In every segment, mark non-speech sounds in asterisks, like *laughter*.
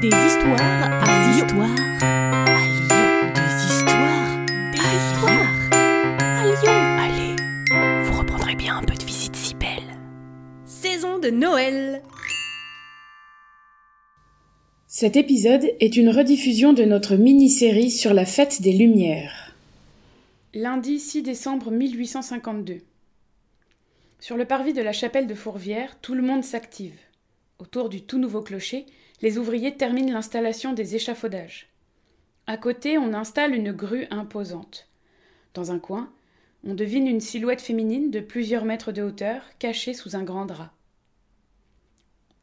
Des histoires à Des Lyon. histoires à Lyon. Des histoires Des à histoires à Lyon. Allez, vous reprendrez bien un peu de visite si belle. Saison de Noël. Cet épisode est une rediffusion de notre mini-série sur la fête des Lumières. Lundi 6 décembre 1852. Sur le parvis de la chapelle de Fourvière, tout le monde s'active. Autour du tout nouveau clocher, les ouvriers terminent l'installation des échafaudages. À côté, on installe une grue imposante. Dans un coin, on devine une silhouette féminine de plusieurs mètres de hauteur, cachée sous un grand drap.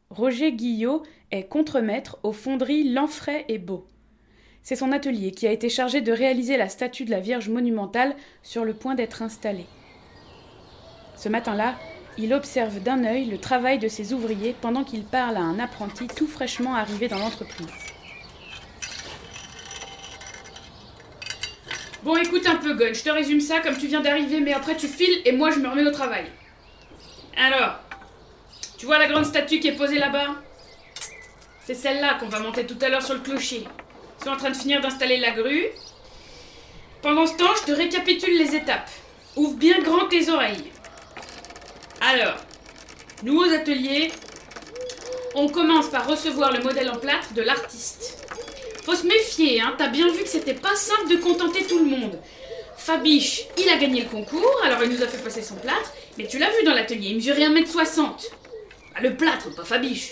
Roger Guillot est contremaître aux fonderies Lanfray et Beau. C'est son atelier qui a été chargé de réaliser la statue de la Vierge monumentale sur le point d'être installée. Ce matin-là, il observe d'un œil le travail de ses ouvriers pendant qu'il parle à un apprenti tout fraîchement arrivé dans l'entreprise. Bon, écoute un peu, Gon, je te résume ça comme tu viens d'arriver, mais après tu files et moi je me remets au travail. Alors, tu vois la grande statue qui est posée là-bas? C'est celle-là qu'on va monter tout à l'heure sur le clocher. Ils sont en train de finir d'installer la grue. Pendant ce temps, je te récapitule les étapes. Ouvre bien grand tes oreilles. Alors, nous aux ateliers, on commence par recevoir le modèle en plâtre de l'artiste. Faut se méfier, hein, t'as bien vu que c'était pas simple de contenter tout le monde. Fabiche, il a gagné le concours, alors il nous a fait passer son plâtre, mais tu l'as vu dans l'atelier, il mesurait 1m60. Bah, le plâtre, pas Fabiche.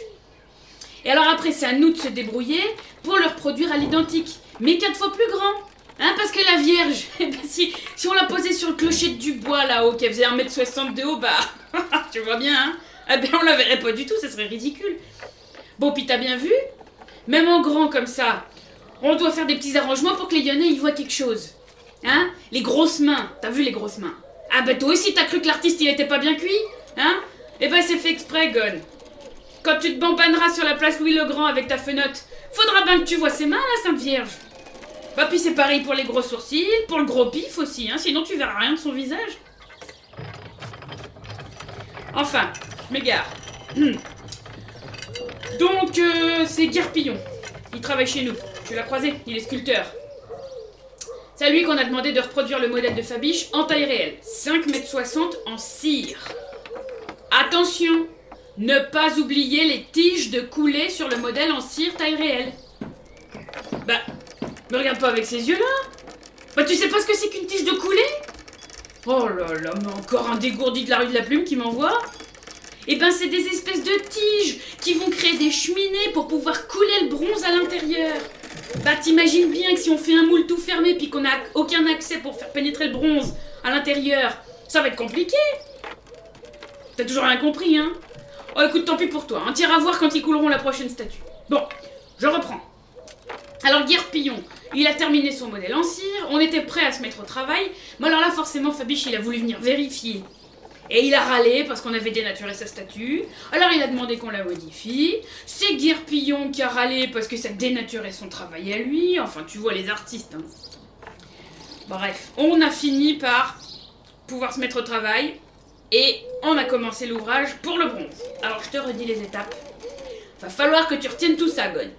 Et alors après, c'est à nous de se débrouiller pour le reproduire à l'identique, mais quatre fois plus grand. Hein, parce que la Vierge, *laughs* eh ben, si, si on la posait sur le clocher du bois là-haut, qui faisait 1m60 de haut, bah, *laughs* tu vois bien, hein Eh ben, on la verrait pas du tout, ça serait ridicule. Bon, puis t'as bien vu Même en grand comme ça, on doit faire des petits arrangements pour que les Lyonnais y voient quelque chose. Hein? Les grosses mains, t'as vu les grosses mains? Ah bah toi aussi t'as cru que l'artiste il était pas bien cuit Hein? Eh ben c'est fait exprès, Gon. Quand tu te bambaneras sur la place Louis le Grand avec ta fenotte, faudra bien que tu vois ses mains, la Sainte Vierge. Bah puis c'est pareil pour les gros sourcils, pour le gros pif aussi, hein, sinon tu verras rien de son visage. Enfin, je m'égare. Hmm. Donc, euh, c'est Guerpillon. Il travaille chez nous. Tu l'as croisé, il est sculpteur. C'est à lui qu'on a demandé de reproduire le modèle de Fabiche en taille réelle. 5m60 en cire. Attention Ne pas oublier les tiges de coulée sur le modèle en cire taille réelle. Bah, me regarde pas avec ces yeux-là Bah, tu sais pas ce que c'est qu'une tige de coulée? Oh là là, mais encore un dégourdi de la rue de la Plume qui m'envoie Eh ben, c'est des espèces de tiges qui vont créer des cheminées pour pouvoir couler le bronze à l'intérieur. Bah, t'imagines bien que si on fait un moule tout fermé puis qu'on n'a aucun accès pour faire pénétrer le bronze à l'intérieur, ça va être compliqué. T'as toujours rien compris, hein? Oh, écoute, tant pis pour toi. Hein. T'iras voir quand ils couleront la prochaine statue. Bon, je reprends. Alors, Guerpillon, il a terminé son modèle en cire, on était prêt à se mettre au travail, mais alors là, forcément, Fabiche, il a voulu venir vérifier. Et il a râlé parce qu'on avait dénaturé sa statue. Alors il a demandé qu'on la modifie. C'est Guerpillon qui a râlé parce que ça dénaturait son travail à lui. Enfin, tu vois les artistes. hein. Bref, on a fini par pouvoir se mettre au travail. Et on a commencé l'ouvrage pour le bronze. Alors je te redis les étapes. Va falloir que tu retiennes tout ça, Gon.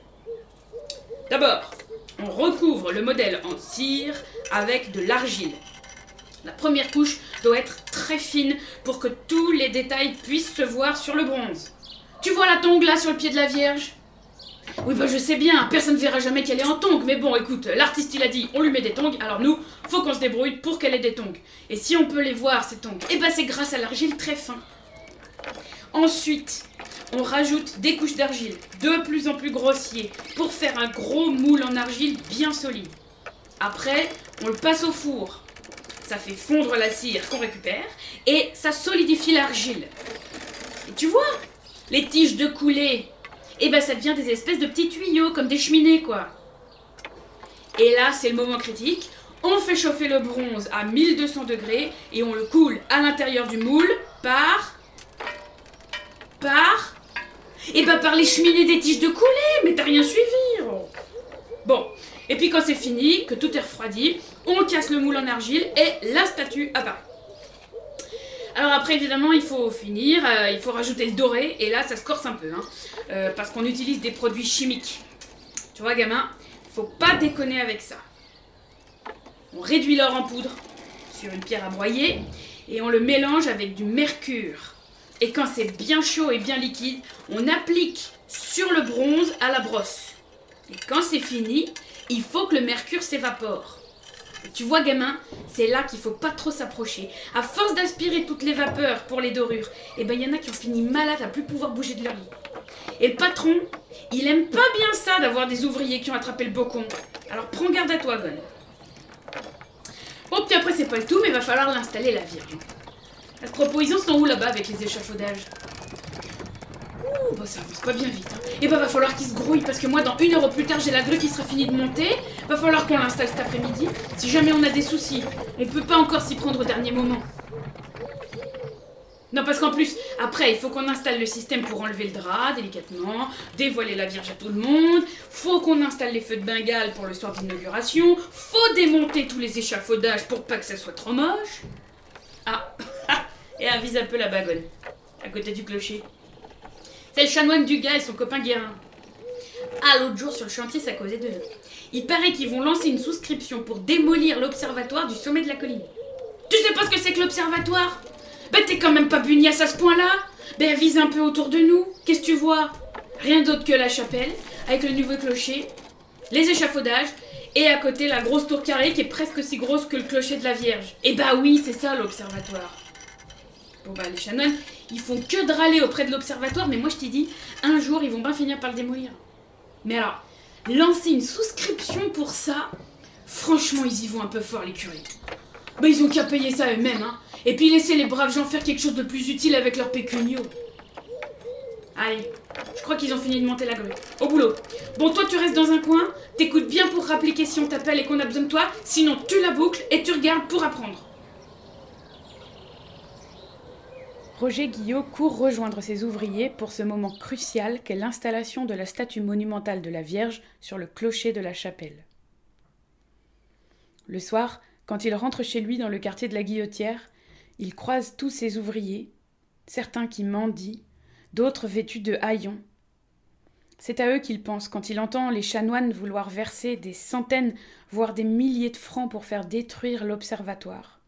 D'abord, on recouvre le modèle en cire avec de l'argile. La première couche doit être très fine pour que tous les détails puissent se voir sur le bronze. Tu vois la tongue là sur le pied de la Vierge? Oui, bah je sais bien, personne ne verra jamais qu'elle est en tongue, mais bon, écoute, l'artiste il a dit on lui met des tongs, alors nous, faut qu'on se débrouille pour qu'elle ait des tongs. Et si on peut les voir, ces tongs, eh ben c'est grâce à l'argile très fin. Ensuite, on rajoute des couches d'argile de plus en plus grossiers pour faire un gros moule en argile bien solide. Après, on le passe au four. Ça fait fondre la cire qu'on récupère et ça solidifie l'argile. Et tu vois, les tiges de coulée, eh ben ça devient des espèces de petits tuyaux comme des cheminées quoi. Et là, c'est le moment critique. On fait chauffer le bronze à 1200 degrés et on le coule à l'intérieur du moule par par et bah par les cheminées des tiges de coulée, mais t'as rien suivi. oh. Bon, et puis quand c'est fini, que tout est refroidi, on casse le moule en argile et la statue apparaît. Alors après, évidemment, il faut finir, euh, il faut rajouter le doré, et là, ça se corse un peu, hein, euh, parce qu'on utilise des produits chimiques. Tu vois, gamin, faut pas déconner avec ça. On réduit l'or en poudre sur une pierre à broyer et on le mélange avec du mercure. Et quand c'est bien chaud et bien liquide, on applique sur le bronze à la brosse. Et quand c'est fini, il faut que le mercure s'évapore. Tu vois, gamin, c'est là qu'il faut pas trop s'approcher. À force d'aspirer toutes les vapeurs pour les dorures, et ben il y en a qui ont fini malades à plus pouvoir bouger de leur lit. Et le patron, il aime pas bien ça d'avoir des ouvriers qui ont attrapé le bocon. Alors prends garde à toi, Gon. Bon, puis après, c'est pas le tout, mais va falloir l'installer la Vierge. À ce propos, ils en sont où là-bas avec les échafaudages Ouh, bah ça avance pas bien vite. Hein. Et bah va falloir qu'ils se grouillent parce que moi, dans une heure plus tard, j'ai la grue qui sera finie de monter. Va falloir qu'on l'installe cet après-midi. Si jamais on a des soucis, on peut pas encore s'y prendre au dernier moment. Non, parce qu'en plus, après, il faut qu'on installe le système pour enlever le drap délicatement, dévoiler la Vierge à tout le monde, faut qu'on installe les feux de Bengale pour le soir d'inauguration, faut démonter tous les échafaudages pour pas que ça soit trop moche. Ah, et avise un peu la bagonne, à côté du clocher. C'est le chanoine du gars et son copain Guérin. Ah, l'autre jour sur le chantier, ça causait de. Il paraît qu'ils vont lancer une souscription pour démolir l'observatoire du sommet de la colline. Tu sais pas ce que c'est que l'observatoire? Ben t'es quand même pas pugnace à ce point-là Ben vise un peu autour de nous. Qu'est-ce que tu vois? Rien d'autre que la chapelle, avec le nouveau clocher, les échafaudages, et à côté la grosse tour carrée qui est presque aussi grosse que le clocher de la Vierge. Et bah oui, c'est ça l'observatoire. Bon bah les chanoines, ils font que de râler auprès de l'observatoire, mais moi je t'ai dit, un jour ils vont bien finir par le démolir. Mais alors, lancer une souscription pour ça, franchement ils y vont un peu fort les curés. Bah ils ont qu'à payer ça eux-mêmes, hein. Et puis laisser les braves gens faire quelque chose de plus utile avec leur pécunio. Allez, je crois qu'ils ont fini de monter la grue. Au boulot. Bon, toi tu restes dans un coin, t'écoutes bien pour rappliquer si on t'appelle et qu'on a besoin de toi, sinon tu la boucles et tu regardes pour apprendre. Roger Guillot court rejoindre ses ouvriers pour ce moment crucial qu'est l'installation de la statue monumentale de la Vierge sur le clocher de la chapelle. Le soir, quand il rentre chez lui dans le quartier de la Guillotière, il croise tous ses ouvriers, certains qui mendient, d'autres vêtus de haillons. C'est à eux qu'il pense quand il entend les chanoines vouloir verser des centaines, voire des milliers de francs pour faire détruire l'observatoire.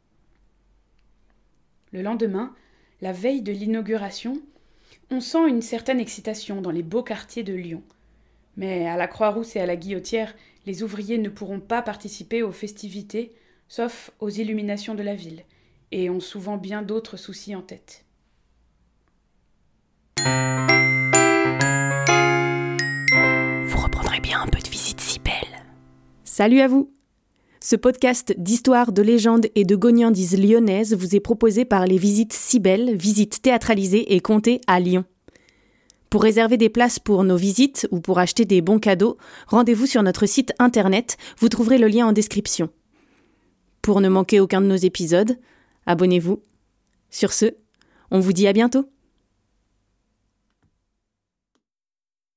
Le lendemain, la veille de l'inauguration, on sent une certaine excitation dans les beaux quartiers de Lyon. Mais à la Croix-Rousse et à la Guillotière, les ouvriers ne pourront pas participer aux festivités, sauf aux illuminations de la ville, et ont souvent bien d'autres soucis en tête. Vous reprendrez bien un peu de visite si belle. Salut à vous Ce podcast d'histoire, de légendes et de gognandises lyonnaises vous est proposé par les visites si belles, visites théâtralisées et comptées à Lyon. Pour réserver des places pour nos visites ou pour acheter des bons cadeaux, rendez-vous sur notre site internet, vous trouverez le lien en description. Pour ne manquer aucun de nos épisodes, abonnez-vous. Sur ce, on vous dit à bientôt